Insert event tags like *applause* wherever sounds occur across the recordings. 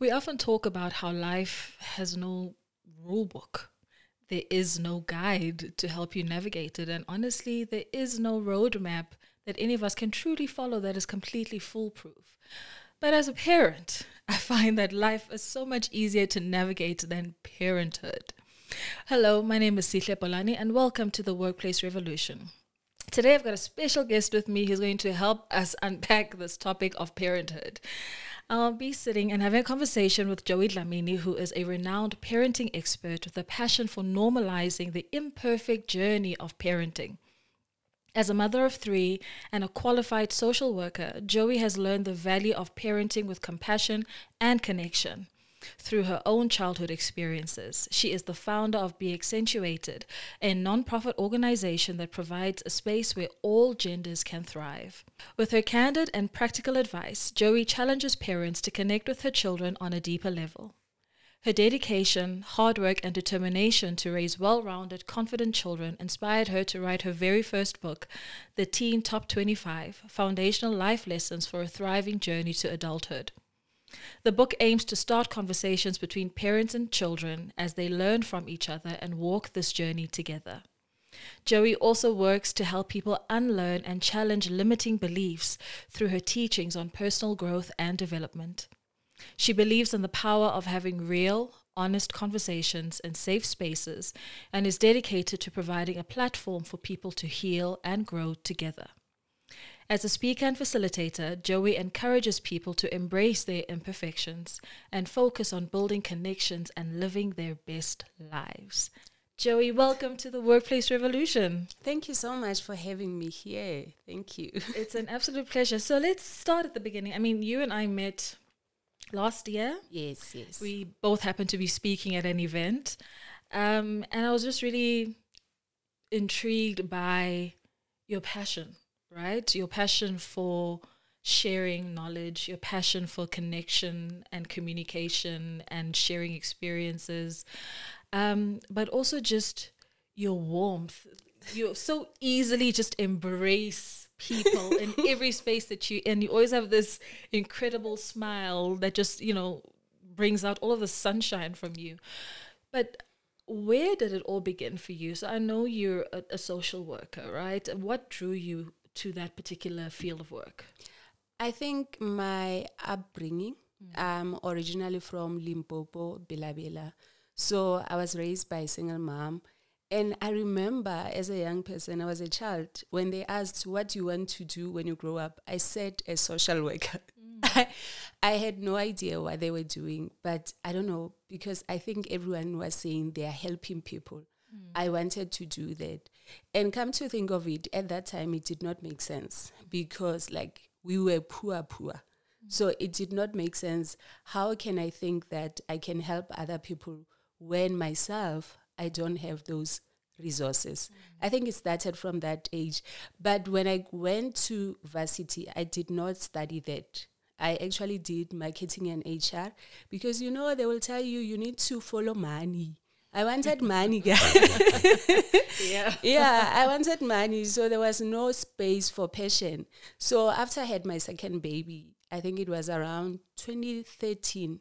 We often talk about how life has no rule book. There is no guide to help you navigate it. And honestly, there is no roadmap that any of us can truly follow that is completely foolproof. But as a parent, *laughs* I find that life is so much easier to navigate than parenthood. Hello, my name is Sihle Bolani, and welcome to the Workplace Revolution. Today, I've got a special guest with me who's going to help us *laughs* unpack this topic of parenthood. I'll be sitting and having a conversation with Joey Dlamini, who is a renowned parenting expert with a passion for normalizing the imperfect journey of parenting. As a mother of three and a qualified social worker, Joey has learned the value of parenting with compassion and connection through her own childhood experiences. She is the founder of Be Accentuated, a nonprofit organization that provides a space where all genders can thrive. With her candid and practical advice, Joey challenges parents to connect with her children on a deeper level. Her dedication, hard work, and determination to raise well rounded, confident children inspired her to write her very first book, The Teen Top 25 Foundational Life Lessons for a Thriving Journey to Adulthood. The book aims to start conversations between parents and children as they learn from each other and walk this journey together. Joey also works to help people unlearn and challenge limiting beliefs through her teachings on personal growth and development. She believes in the power of having real, honest conversations and safe spaces and is dedicated to providing a platform for people to heal and grow together. As a speaker and facilitator, Joey encourages people to embrace their imperfections and focus on building connections and living their best lives. Joey, welcome to the Workplace Revolution. Thank you so much for having me here. Thank you. *laughs* It's an absolute pleasure. So let's start at the beginning. I mean, you and I met last year. Yes, yes. We both happened to be speaking at an event. Um, and I was just really intrigued by your passion right? Your passion for sharing knowledge, your passion for connection and communication and sharing experiences, um, but also just your warmth. You so easily just embrace people in *laughs* every space that you and you always have this incredible smile that just you know brings out all of the sunshine from you but where did it all begin for you so i know you're a, a social worker right what drew you to that particular field of work? I think my upbringing, mm. um, originally from Limpopo, Bela So I was raised by a single mom. And I remember as a young person, I was a child, when they asked, What do you want to do when you grow up? I said, A social worker. Mm. *laughs* I had no idea what they were doing, but I don't know, because I think everyone was saying they are helping people. Mm. I wanted to do that. And come to think of it, at that time it did not make sense because like we were poor, poor. Mm. So it did not make sense. How can I think that I can help other people when myself I don't have those resources? Mm. I think it started from that age. But when I went to varsity, I did not study that. I actually did marketing and HR because you know they will tell you you need to follow money. I wanted *laughs* money, yeah. *laughs* yeah, I wanted money. So there was no space for passion. So after I had my second baby, I think it was around 2013.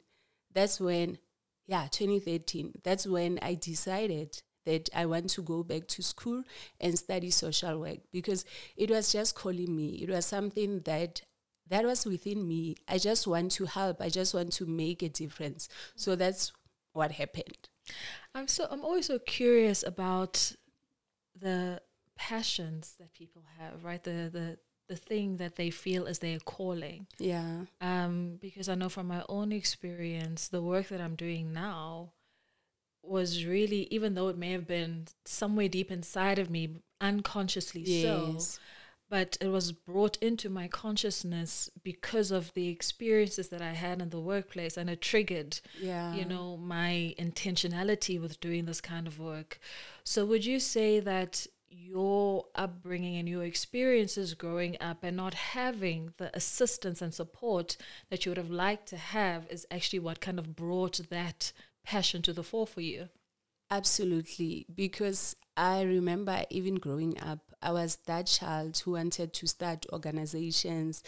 That's when, yeah, 2013. That's when I decided that I want to go back to school and study social work because it was just calling me. It was something that that was within me. I just want to help. I just want to make a difference. So that's what happened. I'm so I'm always so curious about the passions that people have, right? The the the thing that they feel is their calling. Yeah. Um, because I know from my own experience, the work that I'm doing now was really, even though it may have been somewhere deep inside of me, unconsciously yes. so, but it was brought into my consciousness because of the experiences that I had in the workplace and it triggered yeah. you know my intentionality with doing this kind of work. So would you say that your upbringing and your experiences growing up and not having the assistance and support that you would have liked to have is actually what kind of brought that passion to the fore for you? Absolutely. Because i remember even growing up I was that child who wanted to start organizations.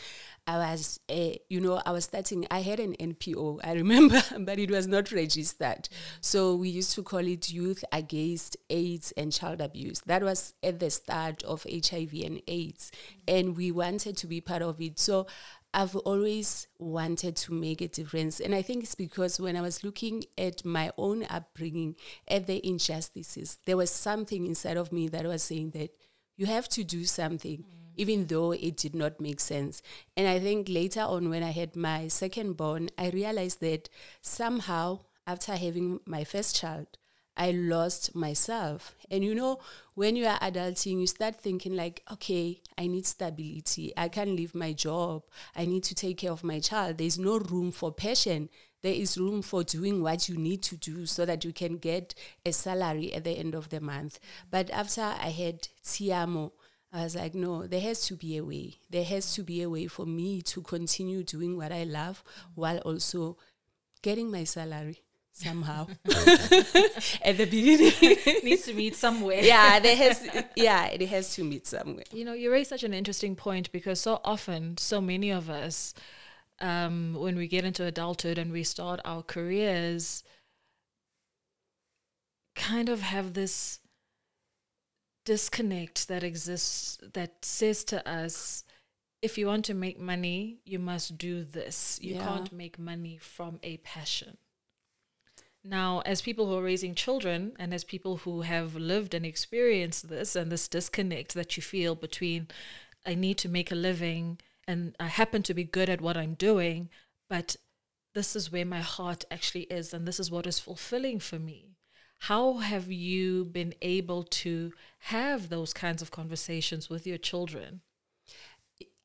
I was, uh, you know, I was starting, I had an NPO, I remember, *laughs* but it was not registered. So we used to call it Youth Against AIDS and Child Abuse. That was at the start of HIV and AIDS. And we wanted to be part of it. So I've always wanted to make a difference. And I think it's because when I was looking at my own upbringing, at the injustices, there was something inside of me that was saying that you have to do something, mm. even though it did not make sense. And I think later on, when I had my second born, I realized that somehow, after having my first child, I lost myself. And you know, when you are adulting, you start thinking like, okay, I need stability. I can't leave my job. I need to take care of my child. There's no room for passion. There is room for doing what you need to do so that you can get a salary at the end of the month. But after I had Tiamo, I was like, no, there has to be a way. There has to be a way for me to continue doing what I love while also getting my salary somehow *laughs* at the beginning *laughs* needs to meet somewhere yeah there has yeah it has to meet somewhere you know you raise such an interesting point because so often so many of us um, when we get into adulthood and we start our careers kind of have this disconnect that exists that says to us if you want to make money you must do this you yeah. can't make money from a passion now, as people who are raising children and as people who have lived and experienced this and this disconnect that you feel between I need to make a living and I happen to be good at what I'm doing, but this is where my heart actually is and this is what is fulfilling for me. How have you been able to have those kinds of conversations with your children?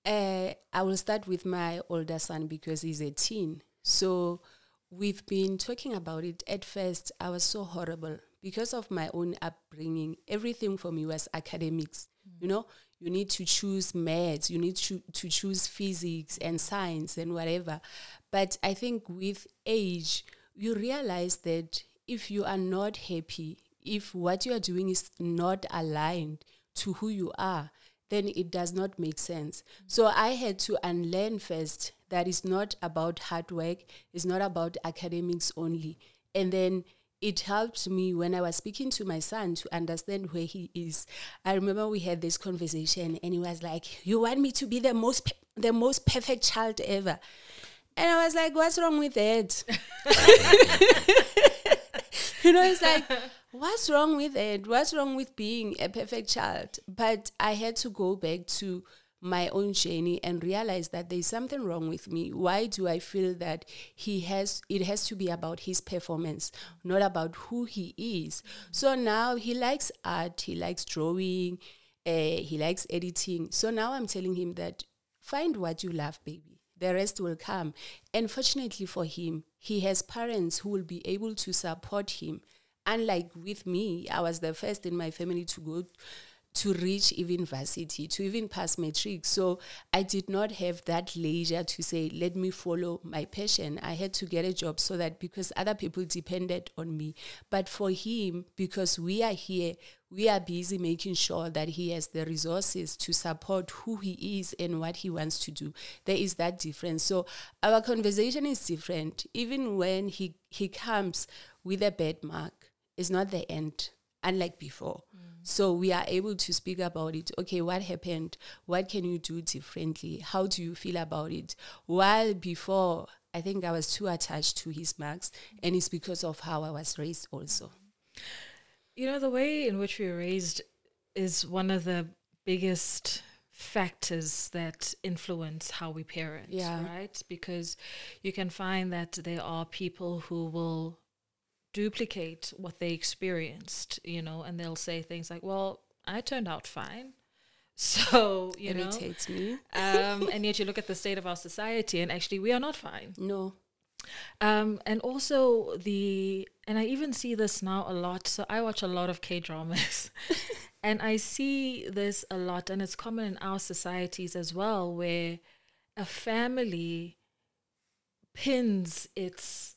Uh, I will start with my older son because he's a teen. So we've been talking about it. At first, I was so horrible because of my own upbringing. Everything for me was academics. Mm. You know, you need to choose maths, you need to, to choose physics and science and whatever. But I think with age, you realize that if you are not happy, if what you are doing is not aligned to who you are, then it does not make sense. So I had to unlearn first that it's not about hard work, it's not about academics only. And then it helped me when I was speaking to my son to understand where he is. I remember we had this conversation and he was like, "You want me to be the most the most perfect child ever." And I was like, "What's wrong with that?" *laughs* you know, it's like, "What's wrong with it? What's wrong with being a perfect child?" But I had to go back to my own journey and realize that there's something wrong with me. Why do i feel that he has it has to be about his performance not about who he is? So now he likes art he likes drawing uh, he likes editing. So now i'm telling him that find what you love baby. The rest will come. And fortunately for him he has parents who will be able to support him. Unlike with me i was the first in my family to go to reach even varsity, to even pass matric. So I did not have that leisure to say, let me follow my passion. I had to get a job so that because other people depended on me. But for him, because we are here, we are busy making sure that he has the resources to support who he is and what he wants to do. There is that difference. So our conversation is different. Even when he, he comes with a bad mark, it's not the end, unlike before. So we are able to speak about it. Okay, what happened? What can you do differently? How do you feel about it? While before, I think I was too attached to his marks, and it's because of how I was raised also. You know, the way in which we were raised is one of the biggest factors that influence how we parent, yeah. right? Because you can find that there are people who will duplicate what they experienced, you know, and they'll say things like, "Well, I turned out fine." *laughs* So you irritates know, me. um, *laughs* and yet you look at the state of our society, and actually, we are not fine. No. Um, and also the, and I even see this now a lot. So I watch a lot of K dramas, *laughs* and I see this a lot, and it's common in our societies as well, where a family pins its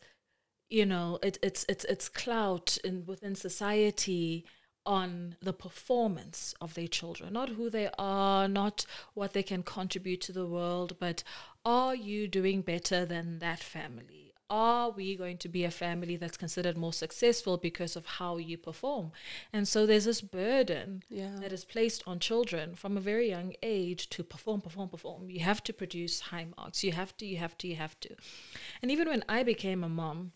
you know it, it's it's it's clout in within society on the performance of their children, not who they are, not what they can contribute to the world, but are you doing better than that family? are we going to be a family that's considered more successful because of how you perform? And so there's this burden Yeah. that is placed on children from a very young age to perform, perform, perform. You have to produce high marks. You have to, you have to, you have to. And even when I became a mom,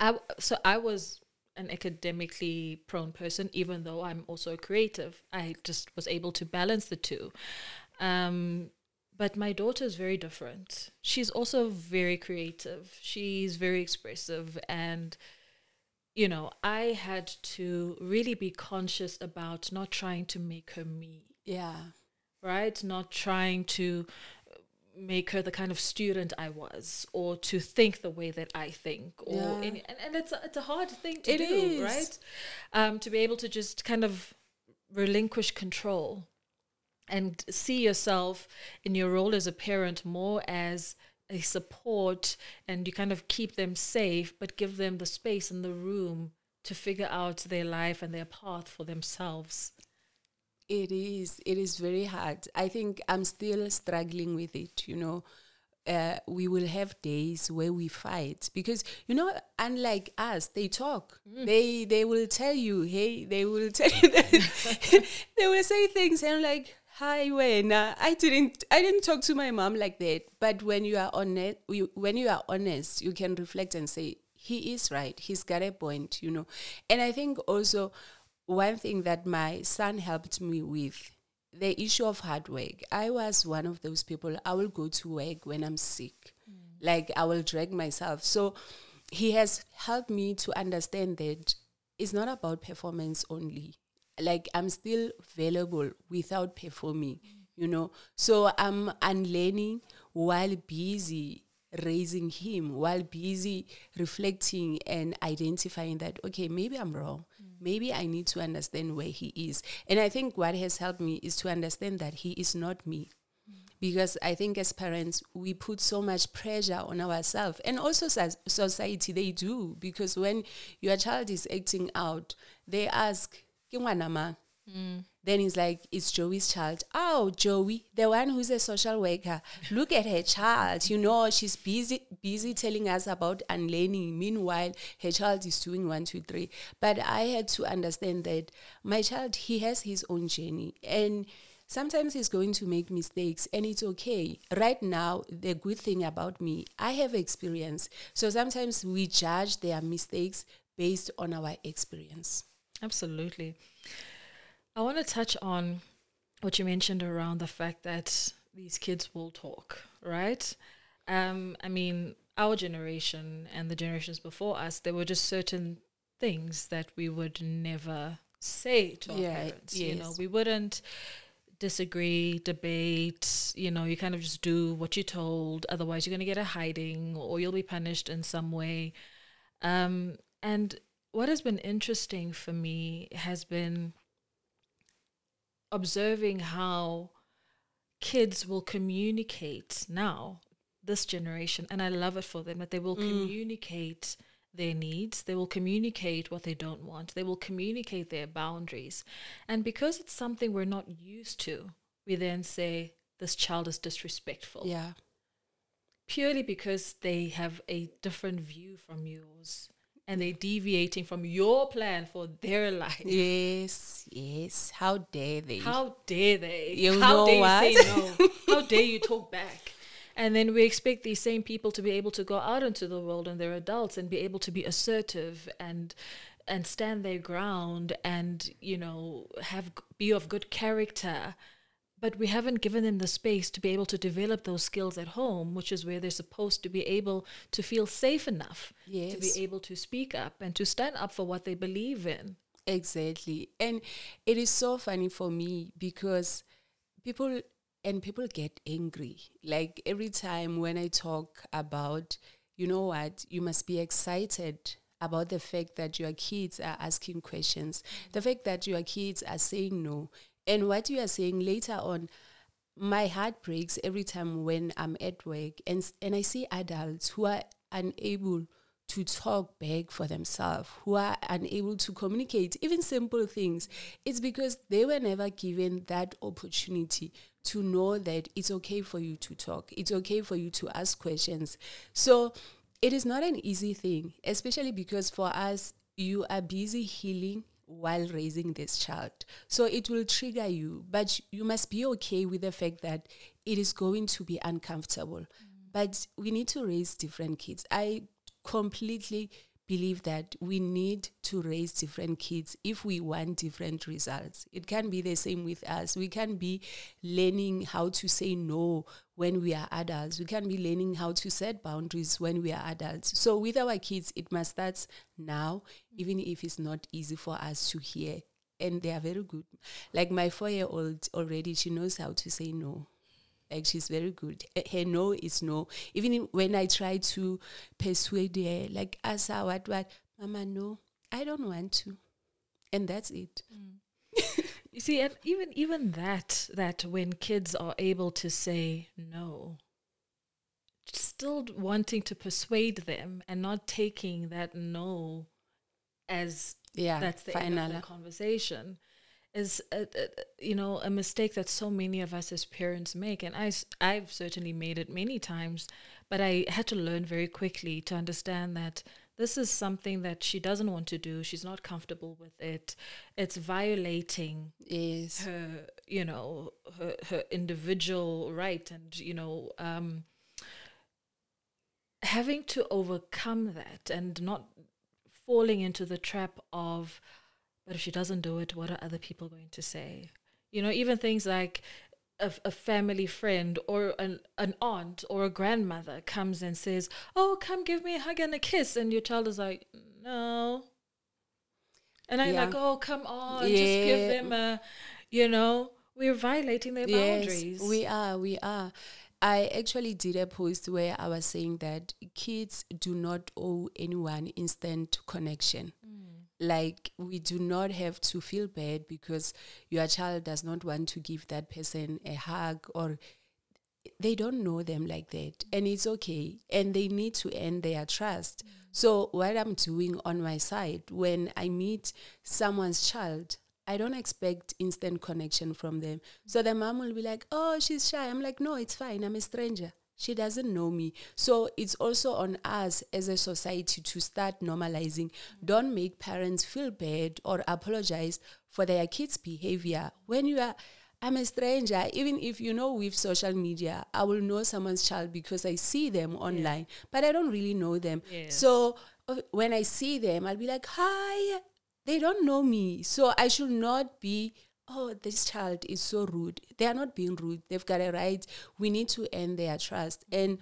I so I was an academically prone person, even though I'm also a creative. I just was able to balance the two. Um, but my daughter is very different. She's also very creative. She's very expressive and you know, I had to really be conscious about not trying to make her me, Yeah. right? Not trying to make her the kind of student I was or to think the way that I think or Yeah. any, and, and it's a, it's a hard thing to It do, is. right? Um, to be able to just kind of relinquish control and see yourself in your role as a parent more as a support and you kind of keep them safe but give them the space and the room to figure out their life and their path for themselves It is. It is very hard. I think I'm still struggling with it. You know, uh, we will have days where we fight because you know, unlike us, they talk. They they will tell you, hey, they will *laughs* tell you that *laughs* they will say things and I'm like. Hi, when I didn't, I didn't talk to my mom like that. But when you are honest, you, when you are honest, you can reflect and say he is right. He's got a point, you know. And I think also one thing that my son helped me with the issue of hard work. I was one of those people. I will go to work when I'm sick, mm. like I will drag myself. So he has helped me to understand that it's not about performance only. Like I'm still valuable without performing, you know. So I'm unlearning while busy raising him while busy reflecting and identifying that okay maybe i'm wrong maybe i need to understand where he is. And i think what has helped me is to understand that he is not me. Because i think as parents we put so much pressure on ourselves. And also society they do. Because when your child is acting out they ask "Ke ngwana mang?" Mm. Then he's like, it's Joey's child. Oh, Joey, the one who's a social worker. Look at her child. You know, she's busy busy telling us about unlearning. Meanwhile, her child is doing one, two, three. But I had to understand that my child, he has his own journey. And sometimes he's going to make mistakes and it's okay. Right now, the good thing about me, I have experience. So sometimes we judge their mistakes based on our experience. Absolutely. I want to touch on what you mentioned around the fact that these kids will talk, right? Um, I mean, our generation and the generations before us, there were just certain things that we would never say to our Yeah, parents. You know, we wouldn't disagree, debate, you know, you kind of just do what you're told, otherwise you're going to get a hiding or you'll be punished in some way. Um, and what has been interesting for me has been observing how kids will communicate now, this generation, and I love it for them that they will mm. communicate their needs, they will communicate what they don't want, they will communicate their boundaries. And because it's something we're not used to, we then say, This child is disrespectful Yeah. purely because they have a different view from yours and they're deviating from your plan for their life. Yes, yes. How dare they? How dare they? You How know dare what? you say no? *laughs* How dare you talk back? And then we expect these same people to be able to go out into the world and they're adults and be able to be assertive and and stand their ground and you know have be of good character but we haven't given them the space to be able to develop those skills at home which is where they're supposed to be able to feel safe enough to be able to speak up and to stand up for what they believe in Exactly. And it is so funny for me because people and people get angry. Like every time when I talk about, you know what, you must be excited about the fact that your kids are asking questions, the fact that your kids are saying no. And what you are saying later on, my heart breaks every time when I'm at work and and I see adults who are unable to talk back for themselves, who are unable to communicate even simple things, it's because they were never given that opportunity to know that it's okay for you to talk, it's okay for you to ask questions. So it is not an easy thing, especially because for us, you are busy healing while raising this child. So it will trigger you, but you must be okay with the fact that it is going to be uncomfortable. Mm. But we need to raise different kids. I completely believe that we need to raise different kids if we want different results. It can be the same with us. We can be learning how to say no when we are adults. We can be learning how to set boundaries when we are adults. So with our kids, it must start now, even if it's not easy for us to hear. And they are very good. Like my four year old already, she knows how to say no. Like she's very good. Her no is no. Even when I try to persuade her, like ask her what what, Mama, no, I don't want to, and that's it. Mm. *laughs* you see, and even even that that when kids are able to say no, still wanting to persuade them and not taking that no as yeah that's the final. end of the conversation is a, a, you know a mistake that so many of us as parents make. And I, i've certainly made it many times but i had to learn very quickly to understand that this is something that she doesn't want to do. She's not comfortable with it. It's violating yes. her you know her, her individual right and you know um, having to overcome that and not falling into the trap of but if she doesn't do it, what are other people going to say? You know, even things like a, a family friend or an, an aunt or a grandmother comes and says, Oh, come give me a hug and a kiss. And your child is like, No. And I'm yeah. like, Oh, come on, yeah. just give them a, you know, we're violating their yes, boundaries. We are, we are. I actually did a post where I was saying that kids do not owe anyone instant connection. Mm like we do not have to feel bad because your child does not want to give that person a hug or they don't know them like that. And it's okay. And they need to earn their trust. So what i'm doing on my side when i meet someone's child i don't expect instant connection from them. So the mom will be like oh she's shy. I'm like no it's fine. I'm a stranger she doesn't know me. So it's also on us as a society to start normalizing. Don't make parents feel bad or apologize for their kids' behavior. When you are, I'm a stranger, even if you know with social media, I will know someone's child because I see them online, yeah. but I don't really know them. Yes. So uh, when I see them, I'll be like, hi. They don't know me. So I should not be oh, this child is so rude. They are not being rude. They've got a right. We need to earn their trust. And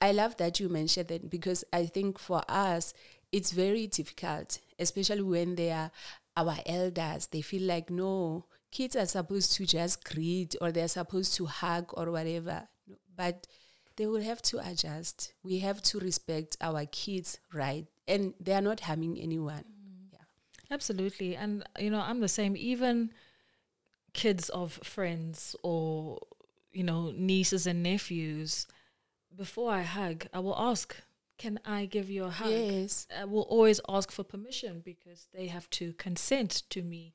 I love that you mentioned that because I think for us, it's very difficult, especially when they are our elders. They feel like, no, kids are supposed to just greet or they're supposed to hug or whatever. But they will have to adjust. We have to respect our kids' right. And they are not harming anyone. Mm. Yeah. Absolutely. And, you know, I'm the same. Even kids of friends or you know nieces and nephews before i hug i will ask can i give you a hug yes i will always ask for permission because they have to consent to me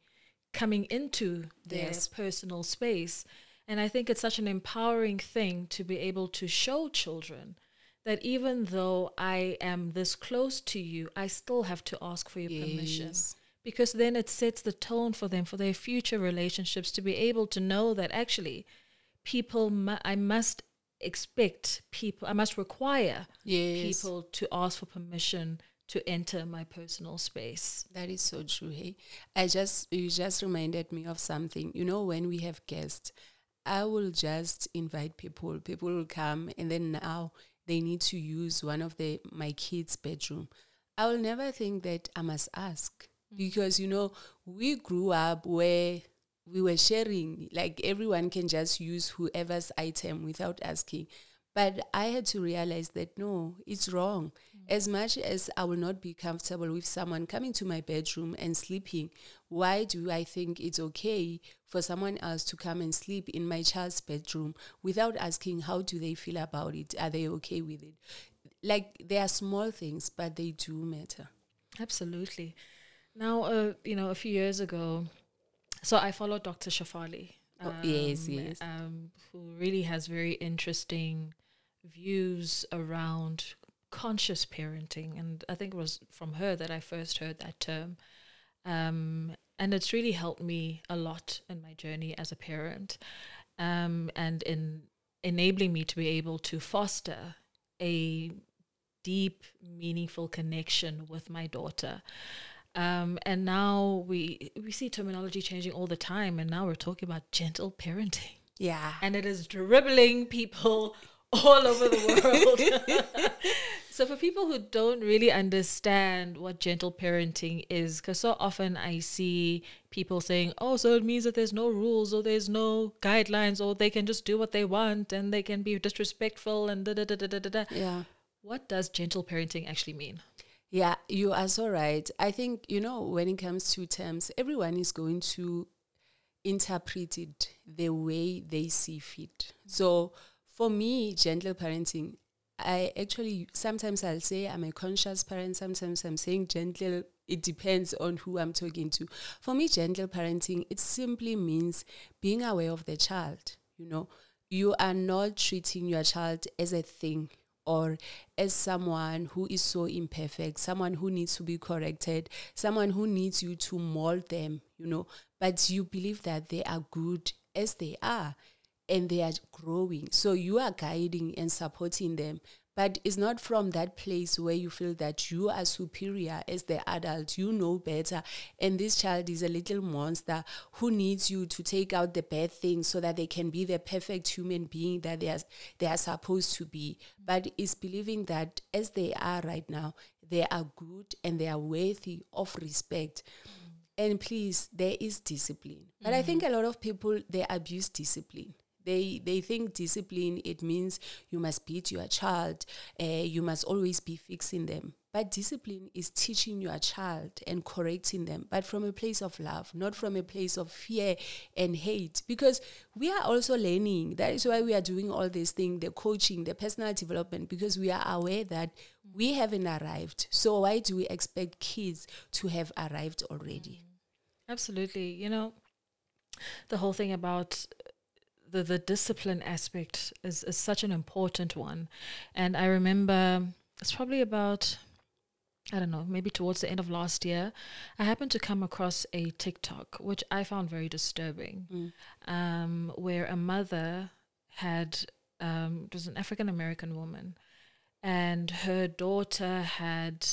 coming into their yes. personal space and i think it's such an empowering thing to be able to show children that even though i am this close to you i still have to ask for your yes. permission because then it sets the tone for them for their future relationships to be able to know that actually people mu- I must expect people I must require yes. people to ask for permission to enter my personal space. That is so true. Hey, I just you just reminded me of something. You know, when we have guests, I will just invite people. People will come, and then now they need to use one of the my kids' bedroom. I will never think that I must ask because you know we grew up where we were sharing like everyone can just use whoever's item without asking but i had to realize that no it's wrong mm. as much as i will not be comfortable with someone coming to my bedroom and sleeping why do i think it's okay for someone else to come and sleep in my child's bedroom without asking how do they feel about it are they okay with it like they are small things, but they do matter. Absolutely. Now, uh, you know, a few years ago, so I followed Dr. Shefali. Oh, yes, yes. Um, who really has very interesting views around conscious parenting. And I think it was from her that I first heard that term. Um, and it's really helped me a lot in my journey as a parent um, and in enabling me to be able to foster a deep, meaningful connection with my daughter. Um, and now we we see terminology changing all the time, and now we're talking about gentle parenting. Yeah, and it is dribbling people all over the world. *laughs* so for people who don't really understand what gentle parenting is, because so often I see people saying, "Oh, so it means that there's no rules or there's no guidelines or they can just do what they want and they can be disrespectful and da da da da da da." Yeah. What does gentle parenting actually mean? Yeah, you are so right. I think, you know, when it comes to terms, everyone is going to interpret it the way they see fit. So for me, gentle parenting, I actually sometimes I'll say I'm a conscious parent, sometimes I'm saying gentle. It depends on who I'm talking to. For me, gentle parenting, it simply means being aware of the child. You know, you are not treating your child as a thing or as someone who is so imperfect, someone who needs to be corrected, someone who needs you to mold them, you know, but you believe that they are good as they are and they are growing. So you are guiding and supporting them. But it's not from that place where you feel that you are superior as the adult, you know better. And this child is a little monster who needs you to take out the bad things so that they can be the perfect human being that they are, they are supposed to be. But it's believing that as they are right now, they are good and they are worthy of respect. And please, there is discipline. But I think mm. a lot of people, they abuse discipline they they think discipline it means you must beat your child uh, you must always be fixing them. But discipline is teaching your child and correcting them but from a place of love not from a place of fear and hate. Because we are also learning that is why we are doing all these things the coaching the personal development because we are aware that we haven't arrived. So why do we expect kids to have arrived already? Absolutely. You know the whole thing about the, the discipline aspect is, is such an important one. And I remember it's probably about, I don't know, maybe towards the end of last year, I happened to come across a TikTok, which I found very disturbing, mm. um, where a mother had, um, it was an African American woman, and her daughter had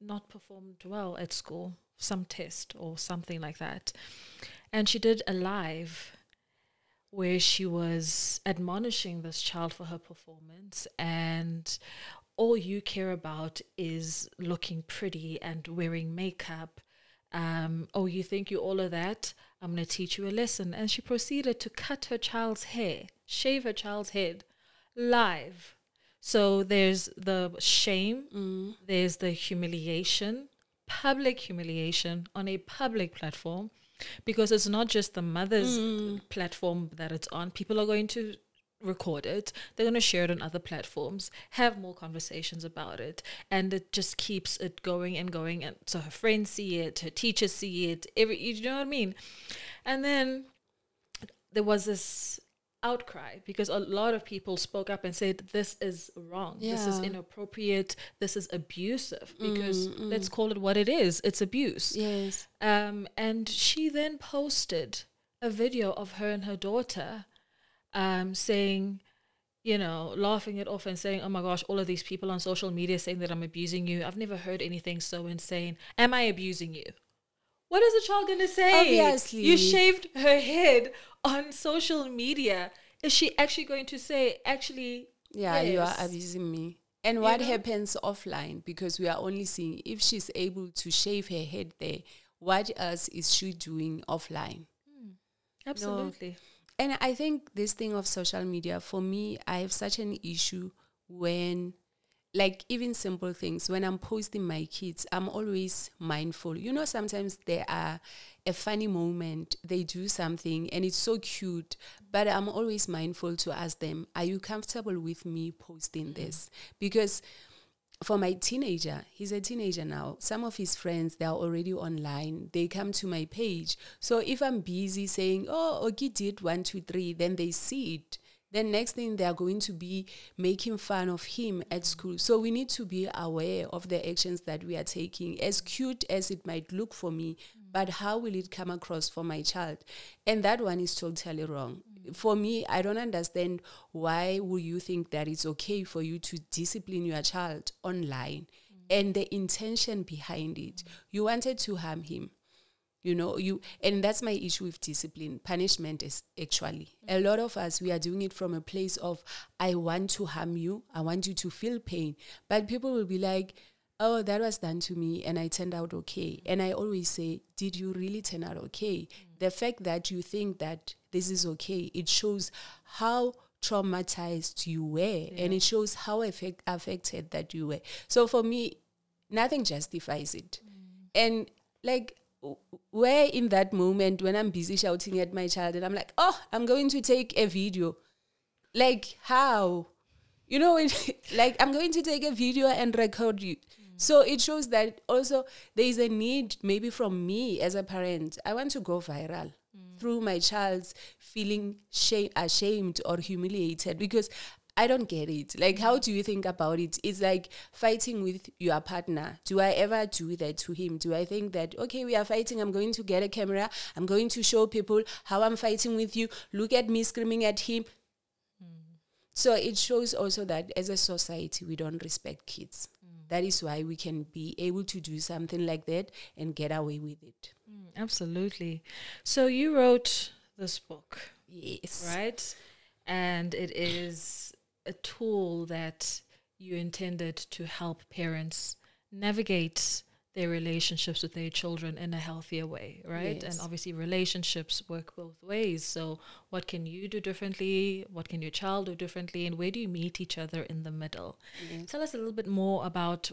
not performed well at school, some test or something like that. And she did a live where she was admonishing this child for her performance and all you care about is looking pretty and wearing makeup. Um, oh you think you're all of that? I'm going to teach you a lesson. And she proceeded to cut her child's hair shave her child's head live. So there's the shame mm. there's the humiliation public humiliation on a public platform because it's not just the mother's mm. platform that it's on. People are going to record it they're going to share it on other platforms have more conversations about it and it just keeps it going and going and so her friends see it her teachers see it every you know what i mean and then there was this outcry because a lot of people spoke up and said this is wrong. Yeah. this is inappropriate. This is abusive because mm, mm. let's call it what it is. It's abuse. Yes. Um and she then posted a video of her and her daughter um saying you know laughing it off and saying oh my gosh all of these people on social media saying that i'm abusing you. I've never heard anything so insane. Am i abusing you what is a child going to say? Obviously. You shaved her head on social media. Is she actually going to say, actually, yeah, yes. you are abusing me? And what you know? happens offline? Because we are only seeing if she's able to shave her head there, what else is she doing offline? Hmm. Absolutely. No. And I think this thing of social media, for me, I have such an issue when like even simple things when i'm posting my kids i'm always mindful you know sometimes there are a funny moment they do something and it's so cute but i'm always mindful to ask them are you comfortable with me posting mm. this because for my teenager, he's a teenager now. Some of his friends, they are already online. They come to my page. So if I'm busy saying, oh, Oki did one, two, three, then they see it. Then next thing they are going to be making fun of him at school. So we need to be aware of the actions that we are taking, as cute as it might look for me, but how will it come across for my child? And that one is totally wrong. For me, I don't understand why would you think that it's okay for you to discipline your child online and the intention behind it. You wanted to harm him you know you and that's my issue with discipline punishment is actually a lot of us we are doing it from a place of i want to harm you i want you to feel pain but people will be like oh that was done to me and i turned out okay and i always say did you really turn out okay mm. the fact that you think that this is okay it shows how traumatized you were yeah. and it shows how effect, affected that you were so for me nothing justifies it mm. and like where in that moment when I'm busy shouting at my child and I'm like, oh, I'm going to take a video. Like, how? You know, it, *laughs* like I'm going to take a video and record you. Mm. So it shows that also there is a need, maybe from me as a parent. I want to go viral mm. through my child's feeling shame, ashamed or humiliated because I don't get it. Like, how do you think about it? It's like fighting with your partner. Do I ever do that to him? Do I think that, okay, we are fighting, I'm going to get a camera, I'm going to show people how I'm fighting with you, look at me screaming at him? Mm. So it shows also that as a society, we don't respect kids. Mm. That is why we can be able to do something like that and get away with it. Mm, absolutely. So you wrote this book. Yes. Right? And it is a tool that you intended to help parents navigate their relationships with their children in a healthier way, right? Yes. And obviously, relationships work both ways. So, what can you do differently? What can your child do differently? And where do you meet each other in the middle? Yes. Tell us a little bit more about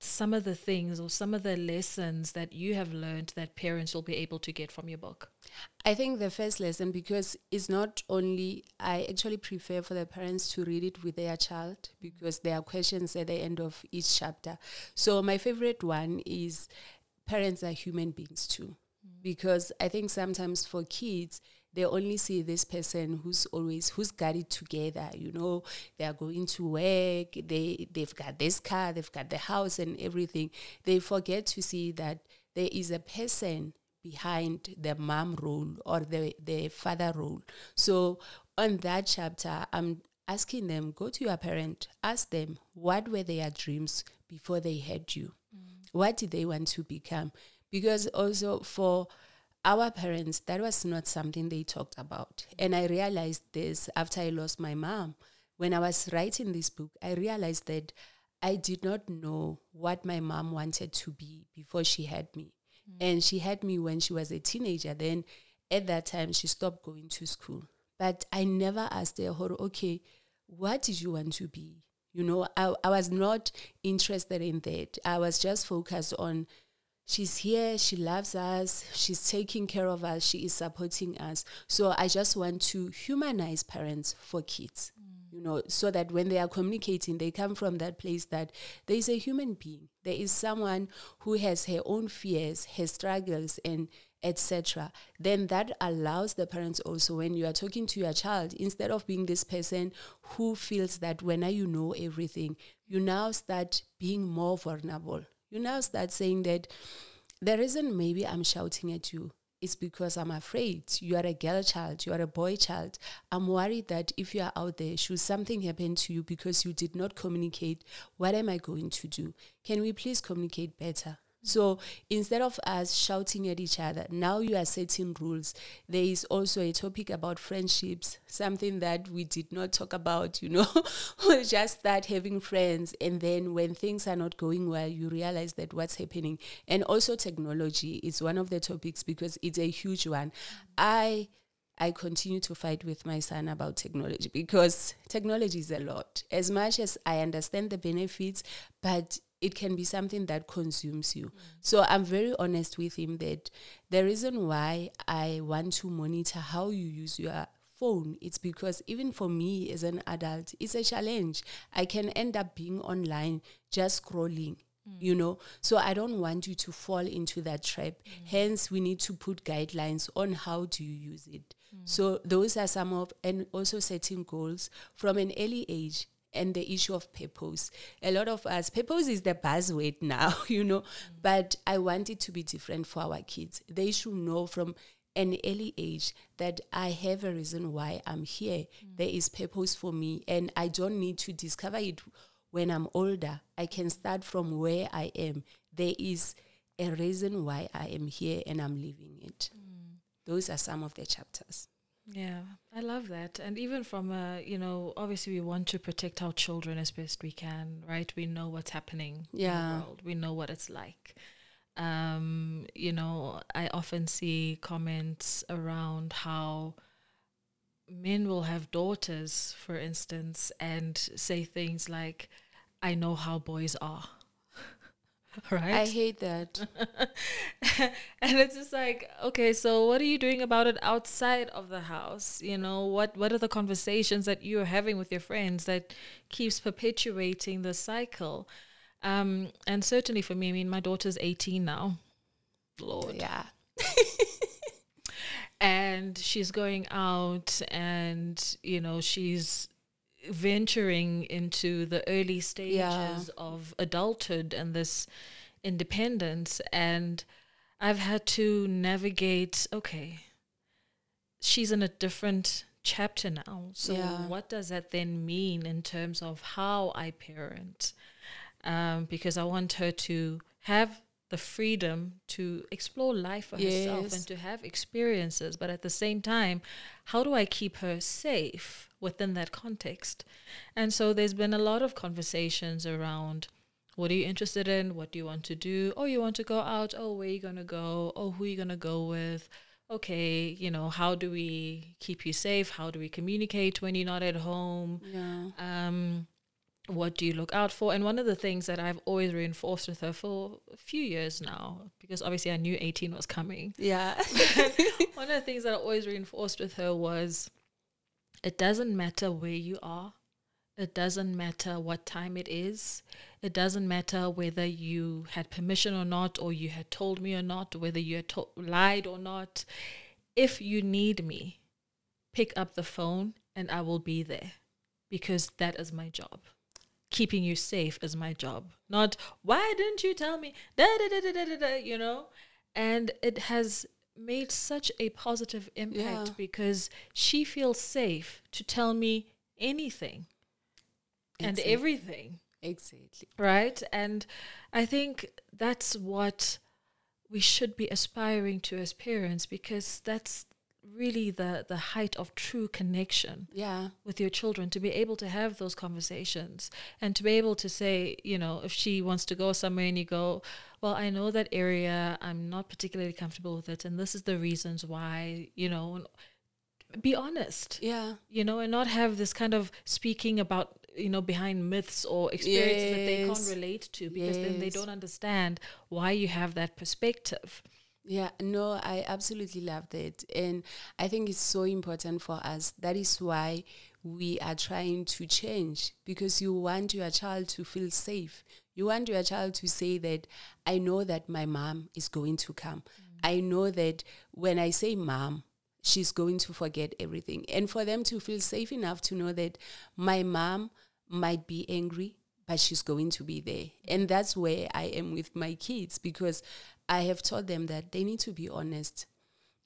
some of the things or some of the lessons that you have learned that parents will be able to get from your book? I think the first lesson, because it's not only, I actually prefer for the parents to read it with their child because there are questions at the end of each chapter. So, my favorite one is parents are human beings too. Mm. Because I think sometimes for kids, they only see this person who's always who's got it together you know they are going to work they they've got this car they've got the house and everything. They forget to see that there is a person behind the mom role or the the father role. So on that chapter i'm asking them go to your parent ask them what were their dreams before they had you? Mm. what did they want to become? Because also for our parents, that was not something they talked about. And I realized this after I lost my mom. When I was writing this book, I realized that I did not know what my mom wanted to be before she had me. Mm. And she had me when she was a teenager. Then at that time, she stopped going to school. But I never asked her, okay, what did you want to be? You know, I, I was not interested in that. I was just focused on she's here, she loves us, she's taking care of us, she is supporting us. So I just want to humanize parents for kids, mm. you know, so that when they are communicating, they come from that place that there is a human being, there is someone who has her own fears, her struggles, and etc then that allows the parents also when you are talking to your child instead of being this person who feels that when you know everything you now start being more vulnerable you now start saying that the reason maybe I'm shouting at you is because I'm afraid you are a girl child, you are a boy child. I'm worried that if you are out there, should something happen to you because you did not communicate, what am I going to do? Can we please communicate better? So instead of us shouting at each other, now you are setting rules. There is also a topic about friendships, something that we did not talk about, you know, *laughs* just start having friends. And then when things are not going well, you realize that what's happening. And also technology is one of the topics because it's a huge one. I I continue to fight with my son about technology because technology is a lot. As much as I understand the benefits, but it can be something that consumes you. So I'm very honest with him that the reason why I want to monitor how you use your phone it's because even for me as an adult it's a challenge. I can end up being online just scrolling mm. you know? So i don't want you to fall into that trap. Mm. Hence we need to put guidelines on how do you use it. Mm. So those are some of and also setting goals. From an early age and the issue of purpose. A lot of us, purpose is the buzzword *laughs* now, you know, but I want it to be different for our kids. They should know from an early age that I have a reason why I'm here. There is purpose for me, and I don't need to discover it when I'm older. I can start from where I am. There is a reason why I am here and I'm living it. Mm. Those are some of the chapters. Yeah, I love that. And even from a, you know, obviously we want to protect our children as best we can, right? We know what's happening in Yeah. the world. We know what it's like. Um, you know, I often see comments around how men will have daughters, for instance, and say things like, I know how boys are. *laughs* right? I hate that. *laughs* and it's just like okay so what are you doing about it outside of the house you know what what are the conversations that you're having with your friends that keeps perpetuating the cycle um and certainly for me i mean my daughter's 18 now lord yeah. *laughs* and she's going out and you know she's venturing into the early stages Yeah. of adulthood and this independence and i've had to navigate okay she's in a different chapter now so Yeah. what does that then mean in terms of how i parent um, because i want her to have the freedom to explore life for herself and to have experiences but at the same time how do i keep her safe within that context? And so there's been a lot of conversations around what are you interested in? What do you want to do? Oh you want to go out? Oh where are you going to go? Oh who are you going to go with? Okay you know how do we keep you safe? How do we communicate when you're not at home? Yeah. um, what do you look out for? And one of the things that I've always reinforced with her for a few years now, because obviously I knew 18 was coming. Yeah. *laughs* one of the things that I always reinforced with her was it doesn't matter where you are, it doesn't matter what time it is, it doesn't matter whether you had permission or not, or you had told me or not, whether you had to- lied or not. If you need me, pick up the phone and I will be there because that is my job. Keeping you safe is my job. Not why didn't you tell me? Da, da, da, da, da, da, you know? And it has made such a positive impact Yeah. because she feels safe to tell me anything and everything exactly. right? And I think that's what we should be aspiring to as parents because that's really the the height of true connection Yeah. with your children to be able to have those conversations and to be able to say you know if she wants to go somewhere and you go well i know that area i'm not particularly comfortable with it and this is the reasons why you know be honest Yeah. you know, and not have this kind of speaking about, you know, behind myths or experiences that they can't relate to because then they don't understand why you have that perspective. Yeah, no, I absolutely love that. And I think it's so important for us. That is why we are trying to change because you want your child to feel safe. You want your child to say that, I know that my mom is going to come. Mm. I know that when I say mom, she's going to forget everything. And for them to feel safe enough to know that my mom might be angry, but she's going to be there. And that's where I am with my kids because I have taught them that they need to be honest.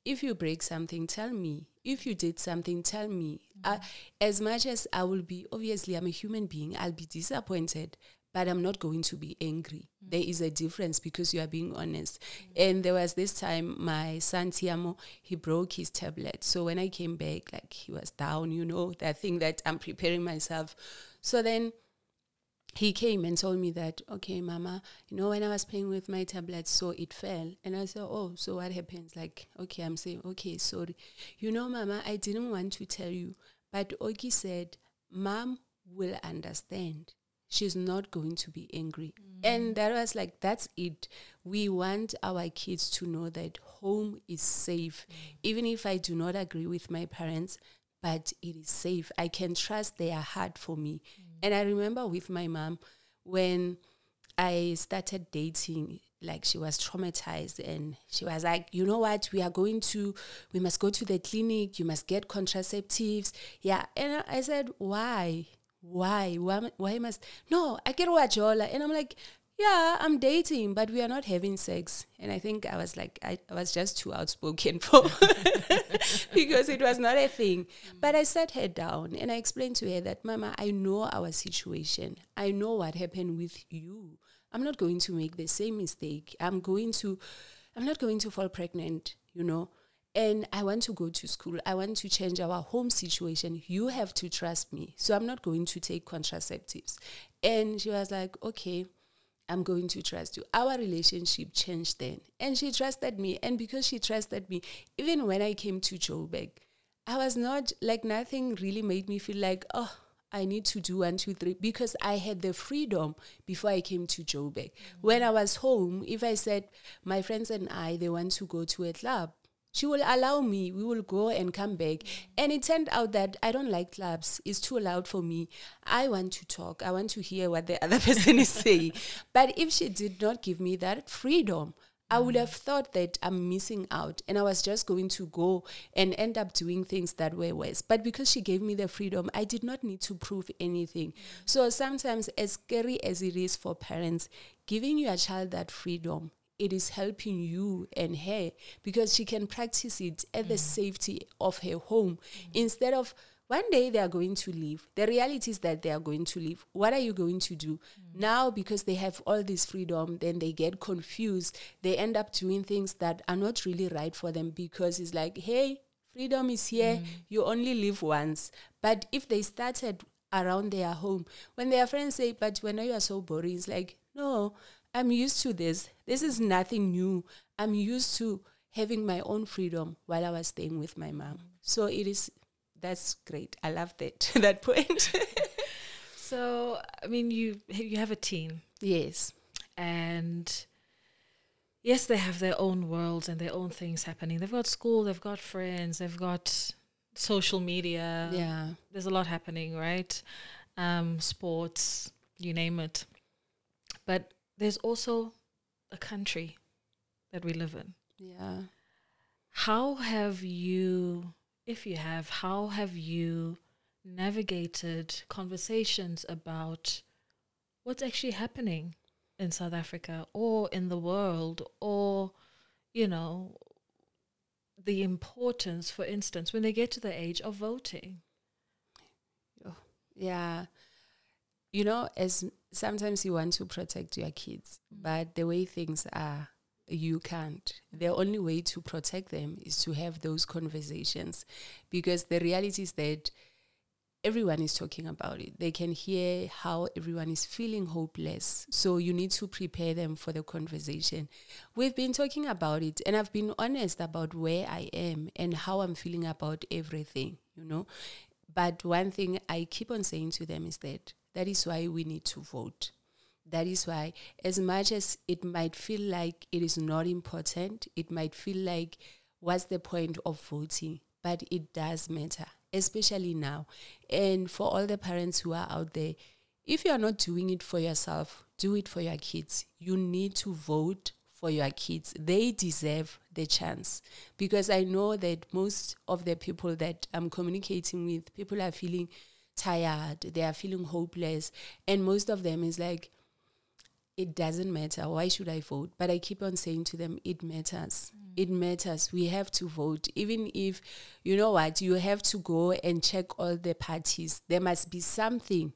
If you break something, tell me. If you did something, tell me. Uh, as much as I will be, obviously, I'm a human being, I'll be disappointed, but I'm not going to be angry. There is a difference because you are being honest. And there was this time my son Tiamo, he broke his tablet. So when I came back, like he was down, you know, that thing that I'm preparing myself. So then he came and told me that, okay, mama, you know, when I was playing with my tablet, so it fell. And I said, oh, so what happens? Like, okay, I'm saying, okay, sorry. You know, mama, I didn't want to tell you, but Oki said, mom will understand. She's not going to be angry. Mm. And that was like, that's it. We want our kids to know that home is safe. Mm. Even if I do not agree with my parents, but it is safe. I can trust their heart for me. Mm. And I remember with my mom when I started dating, like she was traumatized and she was like, you know what, we are going to, we must go to the clinic, you must get contraceptives. Yeah. And I said, why? Why? Why, why must, no, I get wajola. And I'm like, yeah, I'm dating, but we are not having sex. And I think I was like, I, was just too outspoken *laughs* for *laughs* because it was not a thing. But I sat her down and I explained to her that, Mama, I know our situation. I know what happened with you. I'm not going to make the same mistake. I'm going to, I'm not going to fall pregnant, you know. And I want to go to school. I want to change our home situation. You have to trust me. So I'm not going to take contraceptives. And she was like, okay. I'm going to trust you. Our relationship changed then. And she trusted me. And because she trusted me, even when I came to Joburg, I was not like nothing really made me feel like, oh, I need to do one, two, three, because I had the freedom before I came to Joburg. Mm-hmm. When I was home, if I said my friends and I they want to go to a club, she will allow me. We will go and come back. And it turned out that I don't like clubs. It's too loud for me. I want to talk. I want to hear what the other *laughs* person is saying. But if she did not give me that freedom, I would have thought that I'm missing out and I was just going to go and end up doing things that were worse. But because she gave me the freedom, I did not need to prove anything. So sometimes, as scary as it is for parents, giving your child that freedom it is helping you and her because she can practice it at mm. the safety of her home mm. instead of one day they are going to leave. The reality is that they are going to leave. What are you going to do? Mm. Now, because they have all this freedom, then they get confused. They end up doing things that are not really right for them because it's like, hey, freedom is here. Mm. You only live once. But if they started around their home, when their friends say, but when you are so boring, it's like, no, I'm used to this. This is nothing new. I'm used to having my own freedom while I was staying with my mom. So it is that's great. I love that *laughs* that point. *laughs* so I mean you you have a team. Yes. And yes, they have their own worlds and their own things happening. They've got school, they've got friends, they've got social media. Yeah. There's a lot happening, right? Um, sports, you name it. But there's also a country that we live in. Yeah. How have you, if you have, how have you navigated conversations about what's actually happening in South Africa or in the world or, you know, the importance, for instance, when they get to the age of voting? Oh, yeah. You know, as sometimes you want to protect your kids, but the way things are, you can't. The only way to protect them is to have those conversations because the reality is that everyone is talking about it. They can hear how everyone is feeling hopeless. So you need to prepare them for the conversation. We've been talking about it and I've been honest about where I am and how I'm feeling about everything, you know. But one thing I keep on saying to them is that that is why we need to vote. That is why, as much as it might feel like it is not important, it might feel like what's the point of voting? But it does matter, especially now. And for all the parents who are out there, if you are not doing it for yourself, do it for your kids. You need to vote for your kids. They deserve the chance because I know that most of the people that I'm communicating with, people are feeling tired, they are feeling hopeless. And most of them is like, it doesn't matter. Why should I vote? But I keep on saying to them, it matters. Mm. It matters. We have to vote. Even if, you know what, you have to go and check all the parties. There must be something.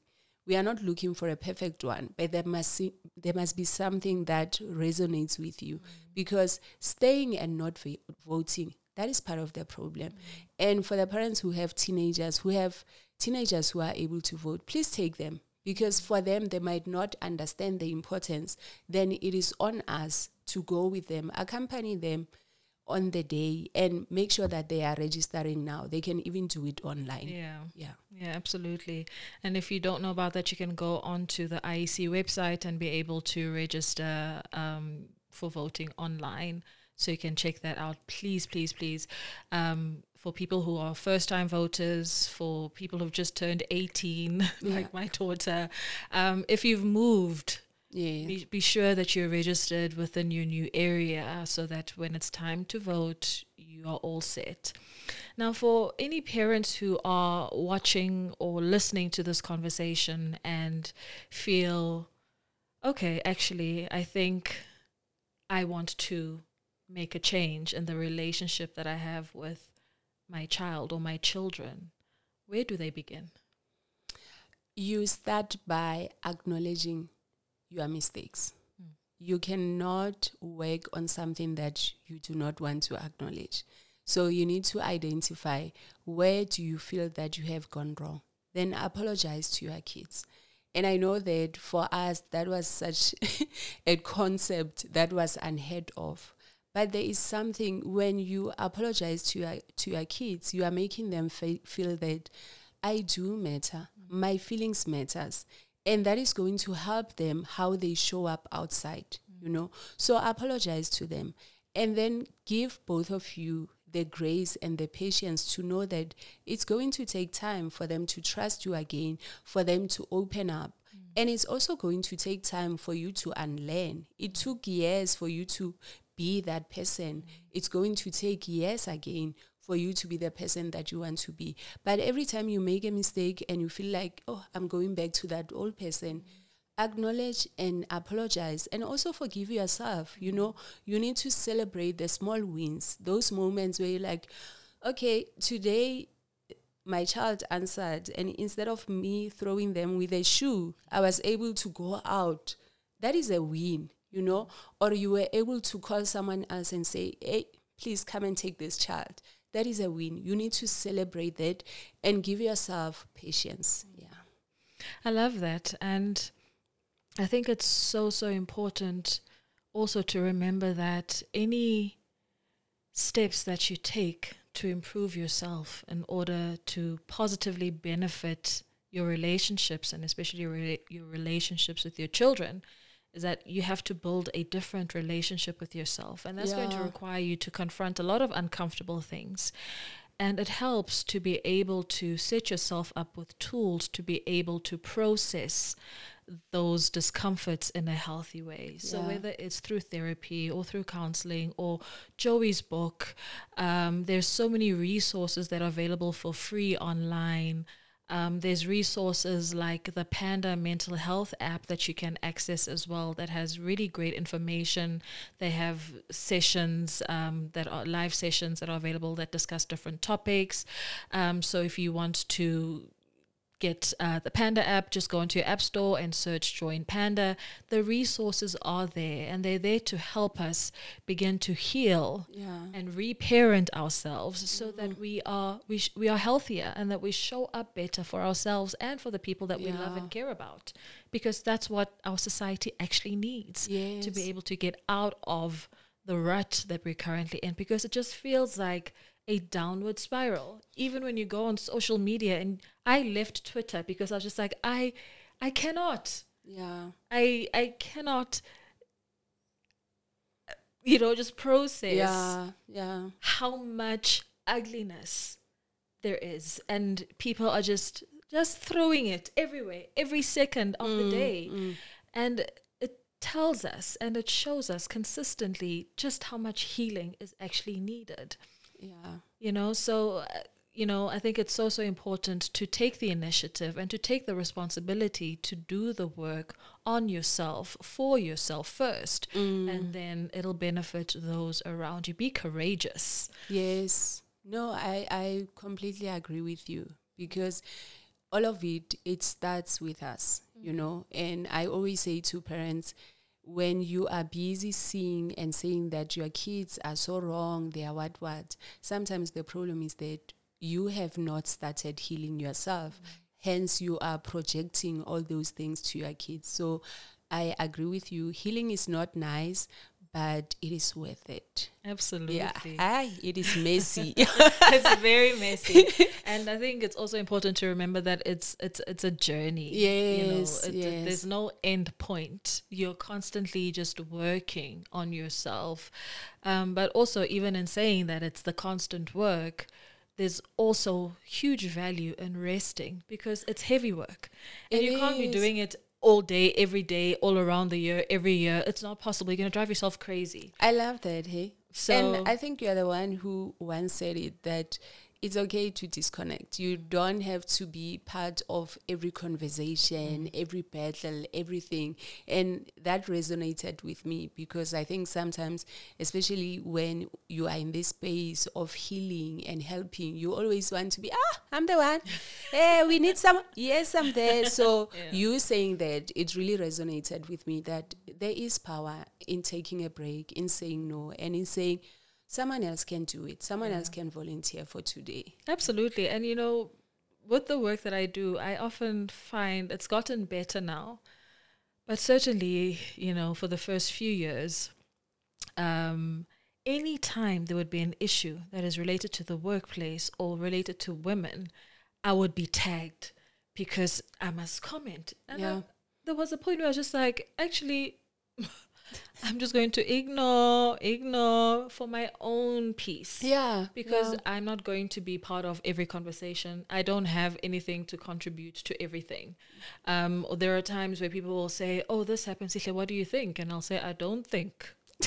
We are not looking for a perfect one, but there must there must be something that resonates with you. Mm. Because staying and not voting, that is part of the problem. Mm. And for the parents who have teenagers, who have teenagers who are able to vote, please take them. because for them they might not understand the importance then it is on us to go with them accompany them on the day and make sure that they are registering now they can even do it online Yeah. yeah Yeah, absolutely. And if you don't know about that, you can go onto the IEC website and be able to register um, for voting online. So you can check that out. Please, please, please. Um, for people who are first time voters, for people who've just turned 18, *laughs* like my daughter, um, if you've moved, yeah. be, be sure that you're registered within your new area so that when it's time to vote, you are all set. Now, for any parents who are watching or listening to this conversation and feel, okay, actually, I think I want to make a change in the relationship that I have with my child or my children, where do they begin? you start by acknowledging your mistakes. Hmm. You cannot work on something that you do not want to acknowledge. So you need to identify where do you feel that you have gone wrong. Then apologize to your kids. And I know that for us that was such *laughs* a concept that was unheard of. But there is something when you apologize to your to your kids, you are making them fe- feel that I do matter. My feelings matters. And that is going to help them how they show up outside, you know. So apologize to them. And then give both of you the grace and the patience to know that it's going to take time for them to trust you again, for them to open up. And it's also going to take time for you to unlearn. It took years for you to be that person. It's going to take years again for you to be the person that you want to be. But every time you make a mistake and you feel like, oh, I'm going back to that old person, acknowledge and apologize and also forgive yourself. You know, you need to celebrate the small wins, those moments where you're like, okay, today my child answered, and instead of me throwing them with a shoe, I was able to go out. That is a win, you know? Or you were able to call someone else and say, hey, please come and take this child. That is a win. You need to celebrate that and give yourself patience. Yeah. I love that. And I think it's so, so important also to remember that any steps that you take to improve yourself in order to positively benefit your relationships and especially your, rela- your relationships with your children is that you have to build a different relationship with yourself and that's going to require you to confront a lot of uncomfortable things and it helps to be able to set yourself up with tools to be able to process those discomforts in a healthy way. So Yeah. whether it's through therapy or through counseling or Joey's book, um, there's so many resources that are available for free online. Um, there's resources like the Panda Mental Health app that you can access as well that has really great information. They have sessions um, that are live sessions that are available that discuss different topics. Um, so if you want to get uh, the Panda app, just go into your app store and search Join Panda. The resources are there and they're there to help us begin to heal Yeah. and reparent ourselves so that we are we, sh- we are healthier and that we show up better for ourselves and for the people that we love and care about because that's what our society actually needs to be able to get out of the rut that we're currently in because it just feels like a downward spiral even when you go on social media and i left twitter because i was just like i i cannot Yeah. i i cannot uh, you know just process Yeah. Yeah. how much ugliness there is and people are just just throwing it everywhere every second of the day and it tells us and it shows us consistently just how much healing is actually needed Yeah. you know so uh, you know i think it's so so important to take the initiative and to take the responsibility to do the work on yourself for yourself first and then it'll benefit those around you be courageous Yes. No, I, I completely agree with you because all of it, it starts with us, you know. And I always say to parents, when you are busy seeing and saying that your kids are so wrong, they are what, what, sometimes the problem is that you have not started healing yourself. hence you are projecting all those things to your kids. So i agree with you. Healing is not nice but it is worth it Absolutely. yeah Aye, it is messy *laughs* it's very messy. *laughs* And I think it's also important to remember that it's it's it's a journey. Yes, it- yes. There's no end point. You're constantly just working on yourself. Um, but also even in saying that it's the constant work, there's also huge value in resting because it's heavy work. And It you can't be doing it all day, every day, all around the year, every year. It's not possible. You're gonna drive yourself crazy. I love that, hey. So- and I think you're the one who once said it that it's okay to disconnect. You don't have to be part of every conversation, every battle, everything. And that resonated with me because I think sometimes, especially when you are in this space of healing and helping, you always want to be, ah, I'm the one. *laughs* hey, we need some. Yes, I'm there. So *laughs* Yeah. you saying that, it really resonated with me that there is power in taking a break, in saying no, and in saying someone else can do it. Someone else can volunteer for today. Absolutely. And you know, with the work that I do, I often find it's gotten better now. But certainly, you know, for the first few years, um, any time there would be an issue that is related to the workplace or related to women, I would be tagged because I must comment. And Yeah. I- there was a point where I was just like, actually, *laughs* I'm just going to ignore, ignore for my own peace Yeah. because I'm not going to be part of every conversation. I don't have anything to contribute to everything. Um, or there are times where people will say, "Oh, this happens, Sihle, What do you think?" And I'll say, "I don't think." *laughs*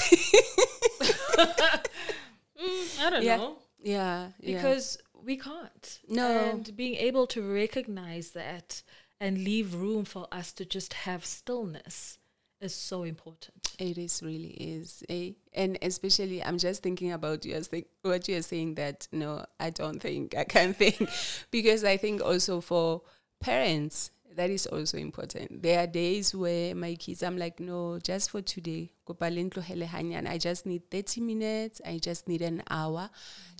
Mm, I don't Yeah. know yeah. yeah. because we can't. No. and being able to recognize that and leave room for us to just have stillness is so important. It is really is, eh? and especially I'm just thinking about you as what you're saying that no, I don't think I can think, *laughs* because I think also for parents that is also important. There are days where my kids, I'm like, no, just for today. I just need 30 minutes. I just need an hour,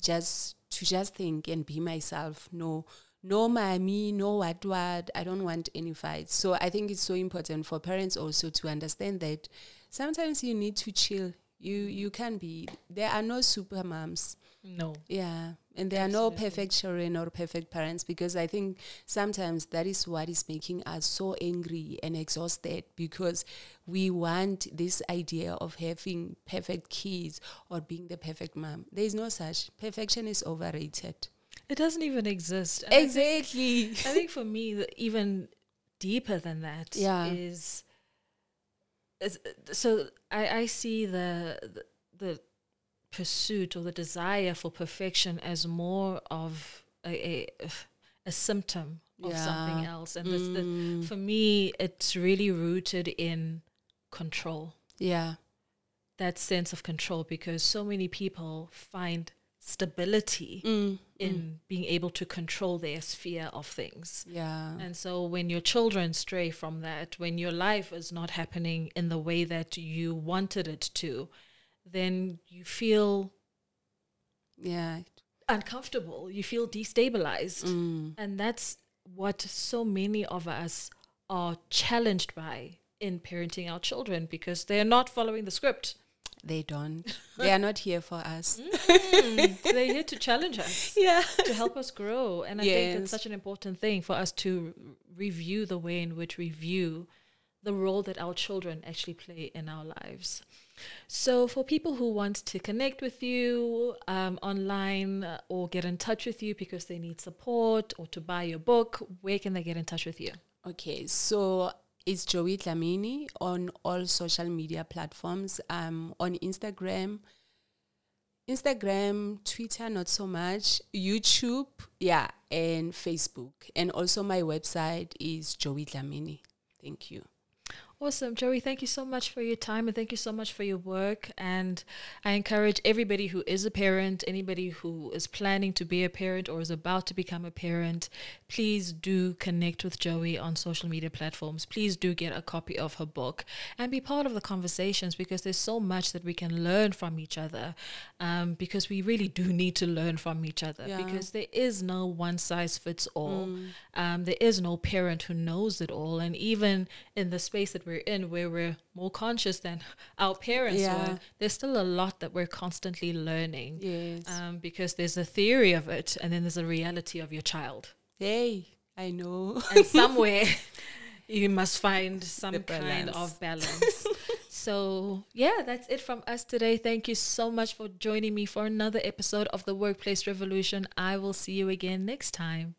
just to just think and be myself. No, no mommy, no what what. I don't want any fights. So I think it's so important for parents also to understand that sometimes you need to chill. You you can be. There are no super moms. No. Yeah. And there are no perfect children or perfect parents because I think sometimes that is what is making us so angry and exhausted because we want this idea of having perfect kids or being the perfect mom. There is no such. Perfection is overrated. It doesn't even exist. And I think- Exactly. I think for me, the, even deeper than that is Yeah. is so I, I see the, the the pursuit or the desire for perfection as more of a a, a symptom of something else, and this, the, Mm, for me, it's really rooted in control. yeah. That sense of control, because so many people find stability Mm, in being able to control their sphere of things. yeah. And so when your children stray from that, when your life is not happening in the way that you wanted it to, then you feel Yeah. uncomfortable, you feel destabilized. Mm, And that's what so many of us are challenged by in parenting our children because they're not following the script. They don't. *laughs* they are not here for us. Mm, they're here to challenge us. Yeah. to help us grow. And I think it's such an important thing for us to r- review the way in which we view the role that our children actually play in our lives. So, for people who want to connect with you um, online uh, or get in touch with you because they need support or to buy your book, where can they get in touch with you? Okay, so it's Joey Dlamini on all social media platforms. Um, on Instagram, Instagram, Twitter, not so much. YouTube, yeah, and Facebook, and also my website is Joey Dlamini. Thank you. Awesome. Joey, thank you so much for your time and thank you so much for your work. And I encourage everybody who is a parent, anybody who is planning to be a parent or is about to become a parent, please do connect with Joey on social media platforms. Please do get a copy of her book and be part of the conversations because there's so much that we can learn from each other. Um, because we really do need to learn from each other Yeah. because there is no one size fits all. Um, there is no parent who knows it all. And even in the space that we're in, where we're more conscious than *laughs* our parents Yeah. were, there's still a lot that we're constantly learning. Yes. Um, because there's a theory of it, and then there's a reality of your child. hey, I know. And *laughs* somewhere *laughs* you must find some kind of balance. so, yeah, that's it from us today. Thank you so much for joining me for another episode of the Workplace Revolution. I will see you again next time.